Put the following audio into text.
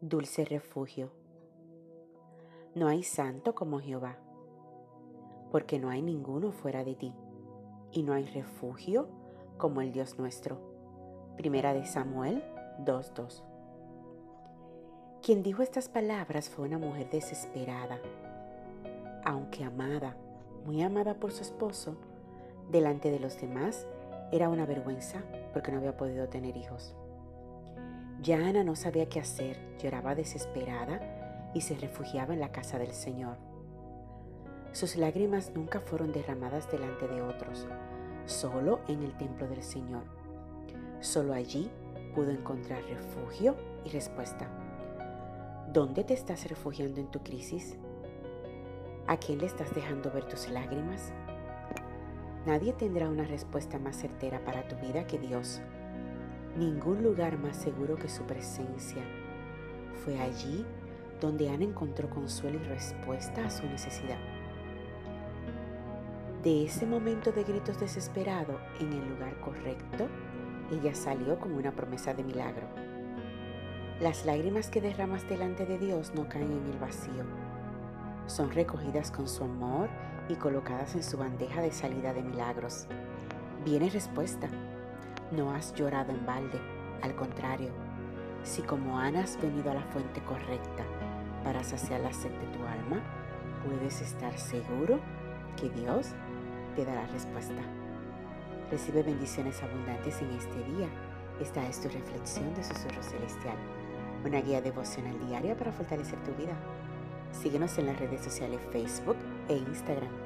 dulce refugio. No hay santo como Jehová, porque no hay ninguno fuera de ti, y no hay refugio como el Dios nuestro. Primera de Samuel 2.2. Quien dijo estas palabras fue una mujer desesperada, aunque amada, muy amada por su esposo, delante de los demás era una vergüenza porque no había podido tener hijos. Ya Ana no sabía qué hacer, lloraba desesperada y se refugiaba en la casa del Señor. Sus lágrimas nunca fueron derramadas delante de otros, solo en el templo del Señor. Solo allí pudo encontrar refugio y respuesta. ¿Dónde te estás refugiando en tu crisis? ¿A quién le estás dejando ver tus lágrimas? Nadie tendrá una respuesta más certera para tu vida que Dios ningún lugar más seguro que su presencia. Fue allí donde Ana encontró consuelo y respuesta a su necesidad. De ese momento de gritos desesperados en el lugar correcto, ella salió como una promesa de milagro. Las lágrimas que derramas delante de Dios no caen en el vacío. Son recogidas con su amor y colocadas en su bandeja de salida de milagros. Viene respuesta no has llorado en balde, al contrario, si como Ana has venido a la fuente correcta para saciar la sed de tu alma, puedes estar seguro que Dios te dará respuesta. Recibe bendiciones abundantes en este día. Esta es tu reflexión de Susurro Celestial, una guía devocional diaria para fortalecer tu vida. Síguenos en las redes sociales Facebook e Instagram